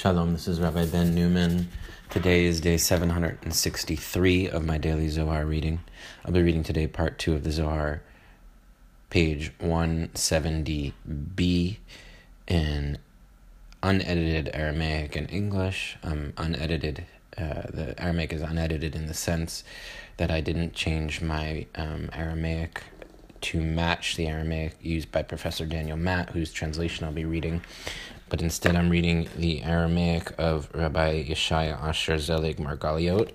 Shalom, this is Rabbi Ben Newman. Today is day 763 of my daily Zohar reading. I'll be reading today part 2 of the Zohar, page 170b in unedited Aramaic and English. Um, unedited, uh, the Aramaic is unedited in the sense that I didn't change my um, Aramaic to match the Aramaic used by Professor Daniel Matt, whose translation I'll be reading but instead I'm reading the Aramaic of Rabbi Yeshaya Asher Zelig Margaliot,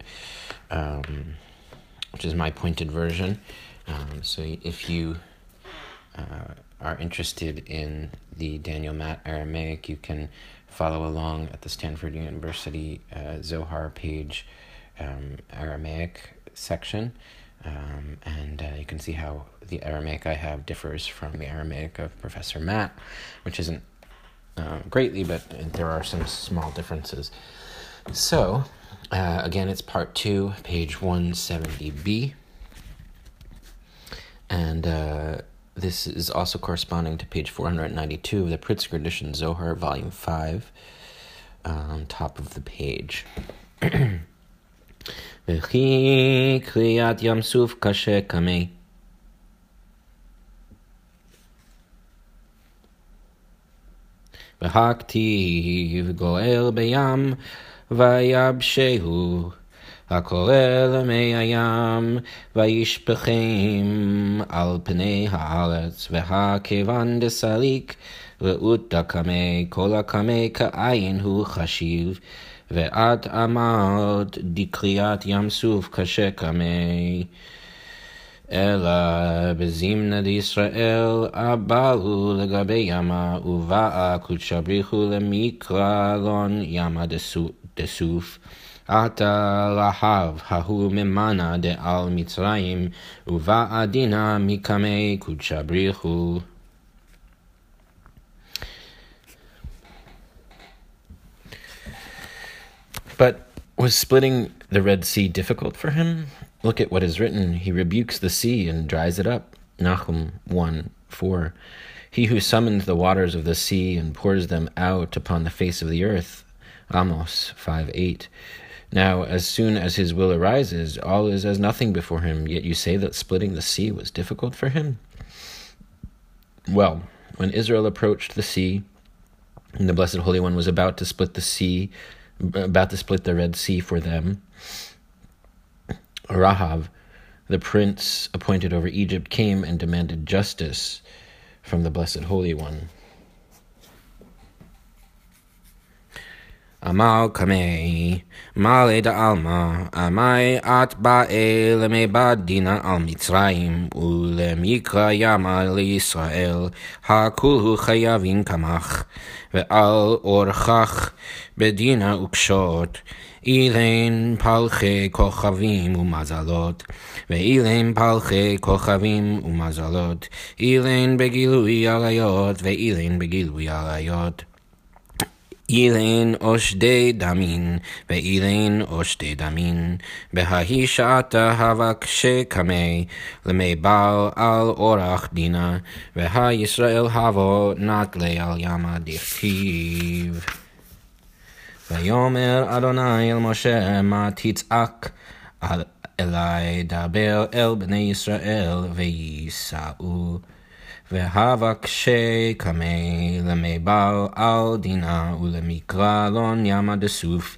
um, which is my pointed version. Um, so if you uh, are interested in the Daniel Matt Aramaic, you can follow along at the Stanford University uh, Zohar page um, Aramaic section. Um, and uh, you can see how the Aramaic I have differs from the Aramaic of Professor Matt, which isn't uh, greatly, but there are some small differences. So, uh, again, it's part two, page 170b. And uh, this is also corresponding to page 492 of the Pritzker edition, Zohar, volume 5, on top of the page. וכי קריאת ים סוף קשה קמי והכתיב גואל בים ויבשהו הקורא למי הים וישפכים על פני הארץ והכיוון דסליק ראות דקמי כל הקמי כעין הוא חשיב ואת אמרת דקריאת ים סוף קשה קמי אלא בזימנה דישראל אבלו לגבי ימה ובאה קודשא בריחו למקרא לון ימה דסוף. עתה להב ההוא ממנה דעל מצרים ובאה דינה מקמי קודשא בריחו. But was splitting the Red Sea difficult for him? Look at what is written. He rebukes the sea and dries it up. Nahum 1 4. He who summons the waters of the sea and pours them out upon the face of the earth. Amos 5 8. Now, as soon as his will arises, all is as nothing before him, yet you say that splitting the sea was difficult for him? Well, when Israel approached the sea, and the Blessed Holy One was about to split the sea, about to split the Red Sea for them, Rahav, the prince appointed over Egypt, came and demanded justice from the Blessed Holy One. אמר קמי, מלא דעלמא, אמי את באה למיבד דינא על מצרים, ולמיקרא ימה לישראל, הכולהו חייבין קמח, ועל אורכך בדינה וקשות, אילן פלחי כוכבים ומזלות, ואילן פלחי כוכבים ומזלות, אילן בגילוי עריות, ואילן בגילוי עריות. אילן או שדי דמין, ואילן או שדי דמין, בההי שעתה הבקשה קמי, למי בעל על אורח דינה, והישראל הבו נטלי על ימה דכתיב. ויאמר אדוני אל משה מה תצעק אלי דבר אל בני ישראל וייסעו. והבקשי קמי למי בעל על דינה ולמקרא לון ימה דסוף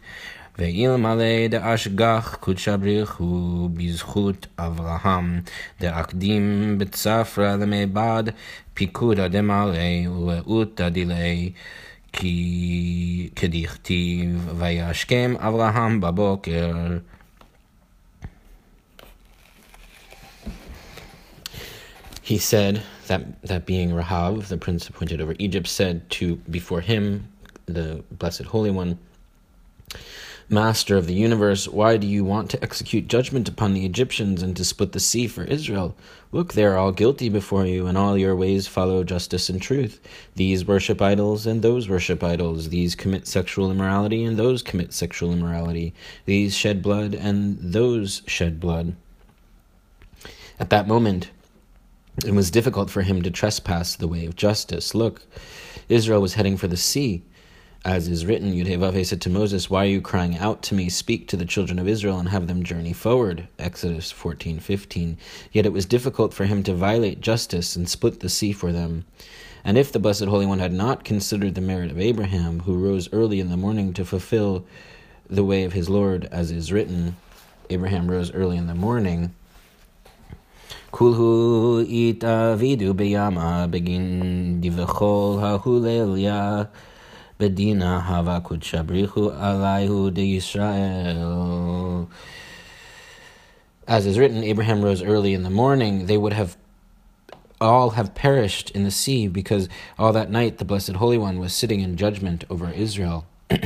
ואלמלא דאשגח קודשא בריחו בזכות אברהם. דאקדים בצפרא למי בד פיקודא דמלא ולאותא דילי כי כדכתיב וישכם אברהם בבוקר He said that that being Rahav, the prince appointed over Egypt, said to before him, the blessed Holy One, Master of the universe, why do you want to execute judgment upon the Egyptians and to split the sea for Israel? Look, they are all guilty before you, and all your ways follow justice and truth. These worship idols, and those worship idols. These commit sexual immorality, and those commit sexual immorality. These shed blood, and those shed blood. At that moment, it was difficult for him to trespass the way of justice. Look, Israel was heading for the sea As is written, Yudhevave said to Moses, Why are you crying out to me? Speak to the children of Israel and have them journey forward. Exodus 14:15. Yet it was difficult for him to violate justice and split the sea for them. And if the Blessed Holy One had not considered the merit of Abraham, who rose early in the morning to fulfill the way of his Lord, as is written, Abraham rose early in the morning. Kulhu itavidu beyama begin divechol hahulelia bedina hava kudshabrichu alaihu de Yisrael. As is written, Abraham rose early in the morning. They would have all have perished in the sea because all that night the Blessed Holy One was sitting in judgment over Israel.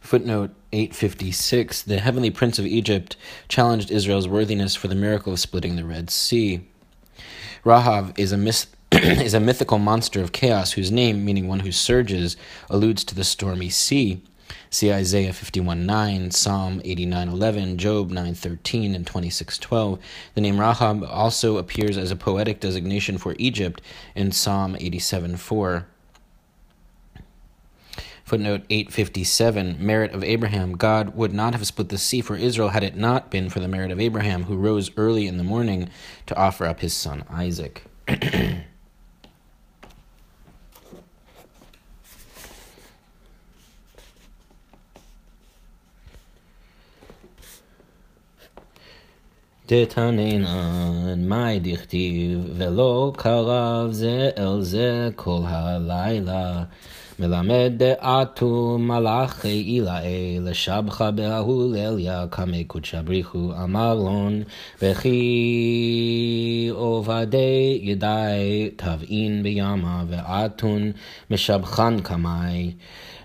Footnote 856 The heavenly prince of Egypt challenged Israel's worthiness for the miracle of splitting the Red Sea. Rahav is a, myth- is a mythical monster of chaos whose name, meaning one who surges, alludes to the stormy sea. See Isaiah 51 9, Psalm 89:11, Job 9:13, and 26:12. The name Rahab also appears as a poetic designation for Egypt in Psalm 87:4. Footnote 857 Merit of Abraham. God would not have split the sea for Israel had it not been for the merit of Abraham, who rose early in the morning to offer up his son Isaac. דתנינן מאי דכתיב, ולא קרב זה אל זה כל הלילה. מלמד דעתו מלאכי עילאי, לשבחה בההולליה, קמי קודשא בריחו אמרלון, וכי עובדי ידי תבעין בימה, ועתון משבחן קמי.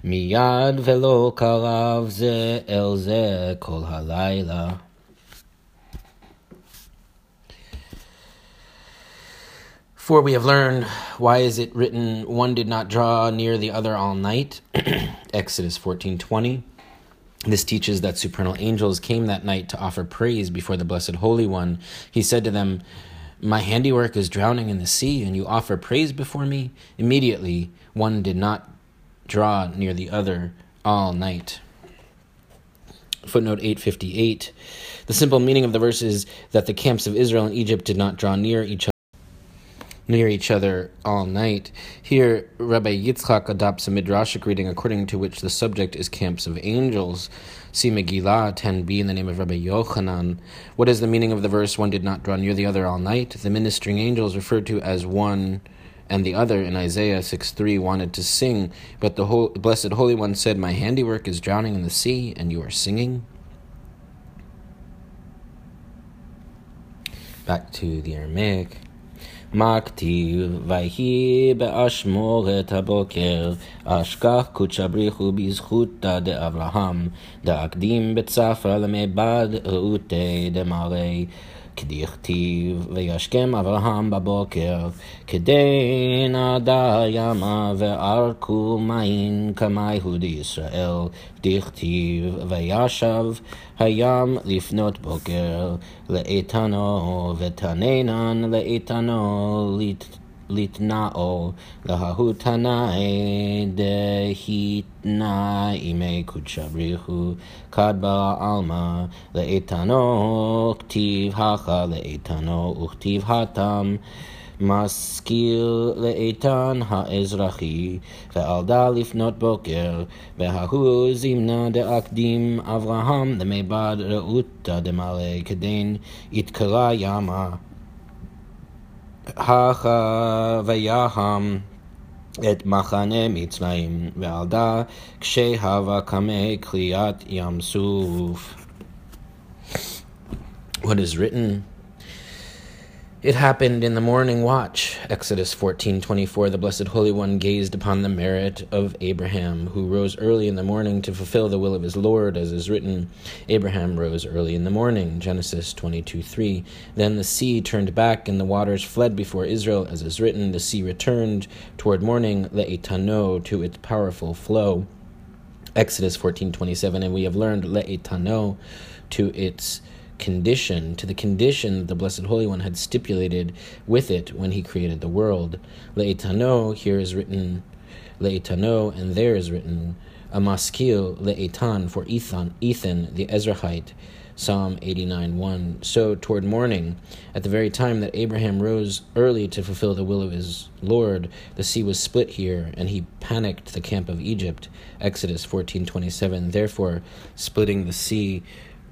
מיד ולא קרב זה אל זה כל הלילה. For we have learned, why is it written, one did not draw near the other all night? Exodus 14.20. This teaches that supernal angels came that night to offer praise before the Blessed Holy One. He said to them, My handiwork is drowning in the sea, and you offer praise before me? Immediately, one did not draw near the other all night. Footnote 858. The simple meaning of the verse is that the camps of Israel and Egypt did not draw near each other near each other all night. Here, Rabbi Yitzchak adopts a midrashic reading according to which the subject is camps of angels. See Megillah 10b in the name of Rabbi Yochanan. What is the meaning of the verse, one did not draw near the other all night? The ministering angels referred to as one and the other in Isaiah 6.3 wanted to sing, but the whole, Blessed Holy One said, My handiwork is drowning in the sea, and you are singing? Back to the Aramaic. מה כתיב? ויהי באשמורת הבוקר, אשכח קודשא בריחו בזכותא דאברהם, דאקדים בצפרא למבד רעותי דמרי. כדכתיב, וישכם אברהם בבוקר, כדי נעדה ימה וערקו מים כמי הודי ישראל, דכתיב, וישב הים לפנות בוקר לאיתנו, ותננן לאיתנו לתנאו, להוא תנאי דהיתנא ימי קודשא בריחו, כד בעלמא, לאיתנו כתיב הכה, לאיתנו וכתיב התם. משכיל לאיתן האזרחי, ועלדה לפנות בוקר, וההוא זימנה דאקדים אברהם למיבד רעותה דמלא כדין יתקרא ימה ויהם את מחנה מצרים, ועלדה כשהווה קמי כליאת ים סוף. What is written It happened in the morning watch, Exodus 14:24. The blessed holy one gazed upon the merit of Abraham, who rose early in the morning to fulfill the will of his Lord, as is written, Abraham rose early in the morning, Genesis 22:3. Then the sea turned back and the waters fled before Israel, as is written, the sea returned toward morning, le'etano, to its powerful flow. Exodus 14:27, and we have learned le'etano to its condition, to the condition that the Blessed Holy One had stipulated with it when he created the world. Le'etano here is written le'etano, and there is written a maskil le'etan for Ethan, Ethan the Ezrahite. Psalm 89 1. So, toward morning, at the very time that Abraham rose early to fulfill the will of his Lord, the sea was split here, and he panicked the camp of Egypt. Exodus 14 27. Therefore, splitting the sea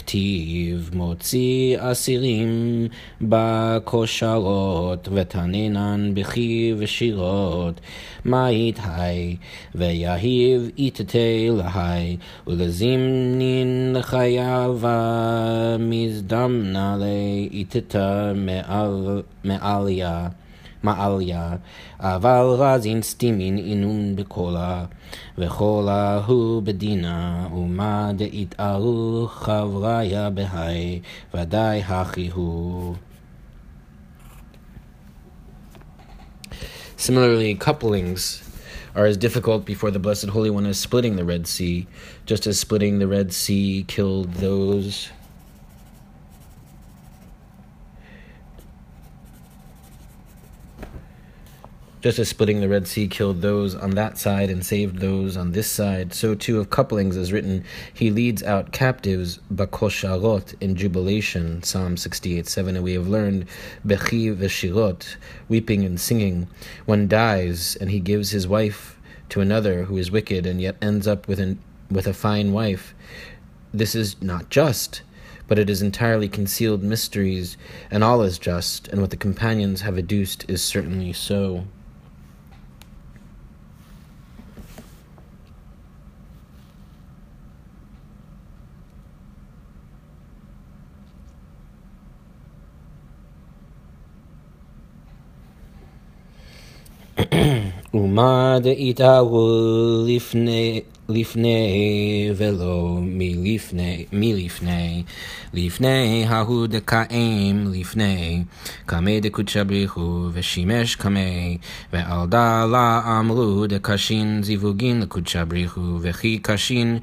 כתיב מוציא אסירים בכושלות, ותננן בכי ושירות, מאית היי, ויהיב איתתי להי, ולזמנין לחייו מזדמנה לאיתתה מעליה. מעליה, אבל רזין סטימין אינון בקולה, וכל הוא בדינה, ומה דאיתארו חבריה בהי, ודאי הכי הוא. Similarly, couplings are as difficult before the Blessed Holy One as splitting the Red Sea, just as splitting the Red Sea killed those Just as splitting the Red Sea killed those on that side and saved those on this side, so too of couplings is written, He leads out captives, bakosharot, in jubilation, Psalm 68 7. And we have learned, bechi veshirot, weeping and singing. One dies, and he gives his wife to another who is wicked and yet ends up with, an, with a fine wife. This is not just but it is entirely concealed mysteries, and all is just, and what the companions have adduced is certainly so. ומה דאיתהו לפני לפני ולא מלפני, מלפני, לפני ההוא דקאים לפני, קמי דקודשא בריחו ושימש קמי, ועל דלה אמרו דקשין זיווגין לקודשא בריחו, וכי קשין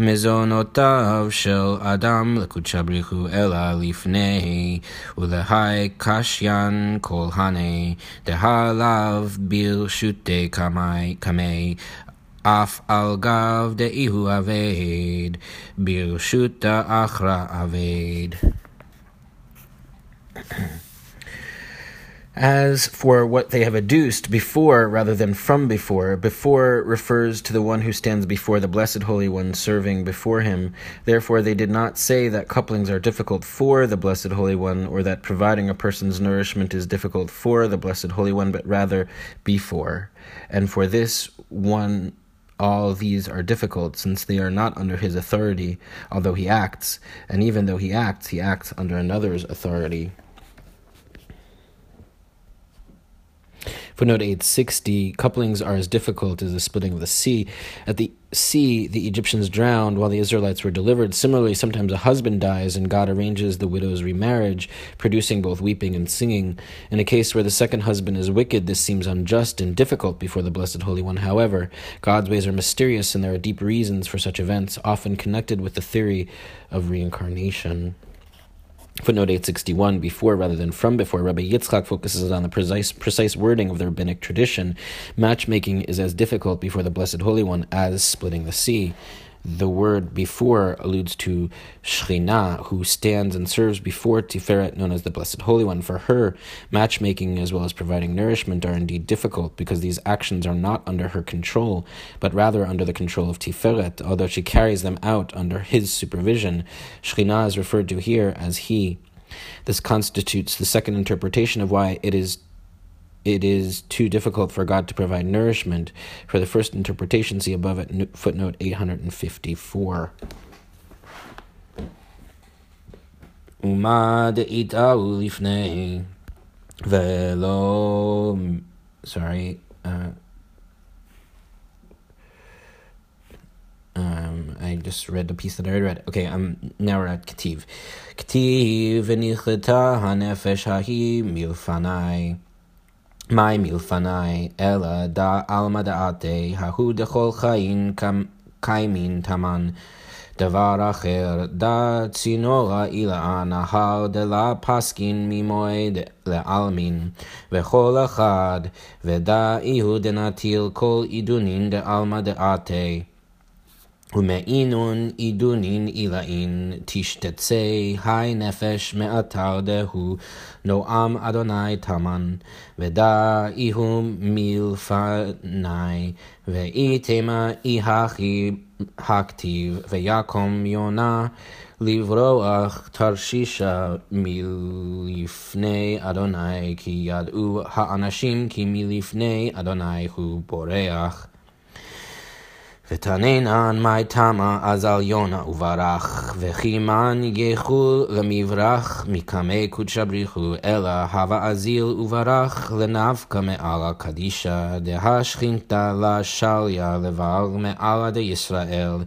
מזונותיו של אדם לקודשא בריחו אלא לפני, ולהי קשיין כל הני, דהלאו ברשותי קמי, אף על גב דאיהו אבד, ברשות האחרא אבד. As for what they have adduced before rather than from before, before refers to the one who stands before the Blessed Holy One serving before him. Therefore, they did not say that couplings are difficult for the Blessed Holy One or that providing a person's nourishment is difficult for the Blessed Holy One, but rather before. And for this one, all these are difficult since they are not under his authority, although he acts, and even though he acts, he acts under another's authority. Footnote 860 couplings are as difficult as the splitting of the sea. At the sea, the Egyptians drowned while the Israelites were delivered. Similarly, sometimes a husband dies and God arranges the widow's remarriage, producing both weeping and singing. In a case where the second husband is wicked, this seems unjust and difficult before the Blessed Holy One. However, God's ways are mysterious and there are deep reasons for such events, often connected with the theory of reincarnation. Footnote 861, before rather than from before, Rabbi Yitzchak focuses on the precise, precise wording of the rabbinic tradition. Matchmaking is as difficult before the Blessed Holy One as splitting the sea. The word before alludes to Shekhinah, who stands and serves before Tiferet, known as the Blessed Holy One. For her, matchmaking as well as providing nourishment are indeed difficult because these actions are not under her control, but rather under the control of Tiferet, although she carries them out under his supervision. Shekhinah is referred to here as he. This constitutes the second interpretation of why it is it is too difficult for God to provide nourishment. For the first interpretation, see above at footnote 854. ומה דאיתהו לפני ולא, sorry, uh, uh, just read the piece that I read. Okay, I'm now we're at Ketiv. Ketiv v'nichata hanefesh hahi milfanai. מאי מלפני, אלא דא עלמא דעתי, ההוא דכל חיין קיימין תמן. דבר אחר, דא צינורא אילאה נהר דלה פסקין ממועד לעלמין, וכל אחד, ודא איהו דנטיל כל עידונין דעלמא דעתי. ומעינון עידונין עילאין תשתצא היי נפש מאתר דהו נועם אדוני תמן ודא איהו מלפני ואי תמה אי הכי הכתיב ויקום יונה לברוח תרשישה מלפני אדוני כי ידעו האנשים כי מלפני אדוני הוא בורח ותננן מי תמה אז על יונה וברח, וכי מן יחול למברח מקמי קודשא בריחו, אלא הווה אזיל וברח לנפקא מעלה קדישא, דהא שכינתא לה שליה לבעל מעלה דישראל,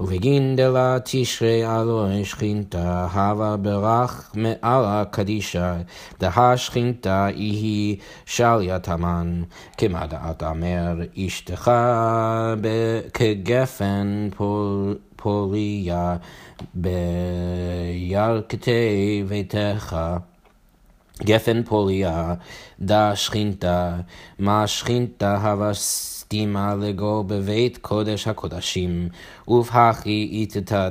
ובגין דלה תשרי אלוהי שכינתא, הווה ברח מעלה קדישא, דהא שכינתא יהי שליה תמן, כמה דעת אמר, אשתך כגפן פוריה בירכתי ביתך. גפן פוריה, דה שכינתה, מה שכינתה הווה סתימה לגו בבית קודש הקודשים, ובהכי איתתה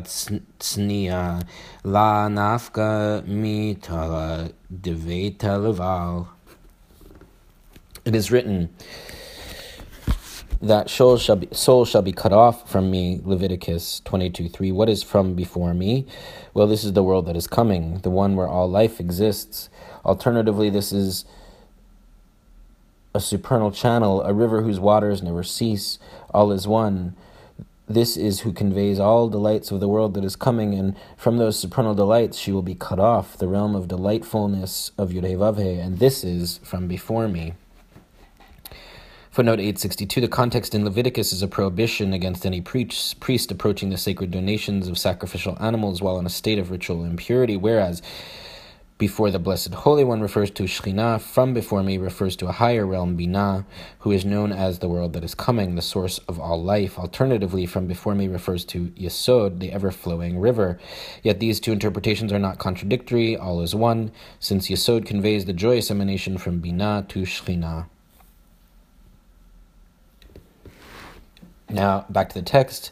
צניעה, לה נפקא מיתלה דבית הלבל. It is written, that soul shall be, soul shall be cut off from me leviticus 22 3 what is from before me? Well this is the world that is coming the one where all life exists. Alternatively this is a supernal channel a river whose waters never cease. All is one. This is who conveys all delights of the world that is coming, and from those supernal delights she will be cut off, the realm of delightfulness of Yudhevavhe, and this is from before me. Footnote 862 The context in Leviticus is a prohibition against any priest, approaching the sacred donations of sacrificial animals while in a state of ritual impurity, whereas before the Blessed Holy One refers to Shekhinah, from before me refers to a higher realm, Binah, who is known as the world that is coming, the source of all life. Alternatively, from before me refers to Yesod, the ever flowing river. Yet these two interpretations are not contradictory, all is one, since Yesod conveys the joyous emanation from Binah to Shekhinah. Now, back to the text.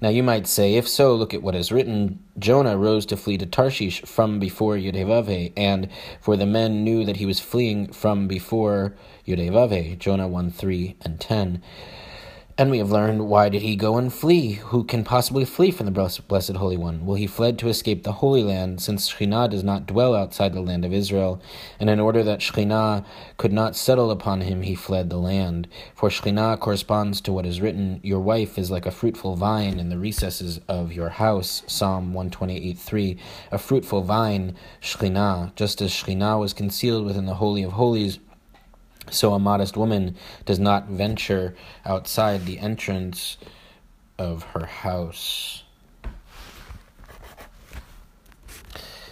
Now, you might say, if so, look at what is written. Jonah rose to flee to Tarshish from before Yudhevavhe, and for the men knew that he was fleeing from before Yudhevavhe. Jonah 1 3 and 10. And we have learned why did he go and flee? Who can possibly flee from the blessed Holy One? Well, he fled to escape the Holy Land, since Shekhinah does not dwell outside the land of Israel. And in order that Shekhinah could not settle upon him, he fled the land. For Shekhinah corresponds to what is written, Your wife is like a fruitful vine in the recesses of your house. Psalm 128 3. A fruitful vine, Shekhinah, just as Shekhinah was concealed within the Holy of Holies so a modest woman does not venture outside the entrance of her house.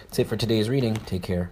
That's it for today's reading. Take care.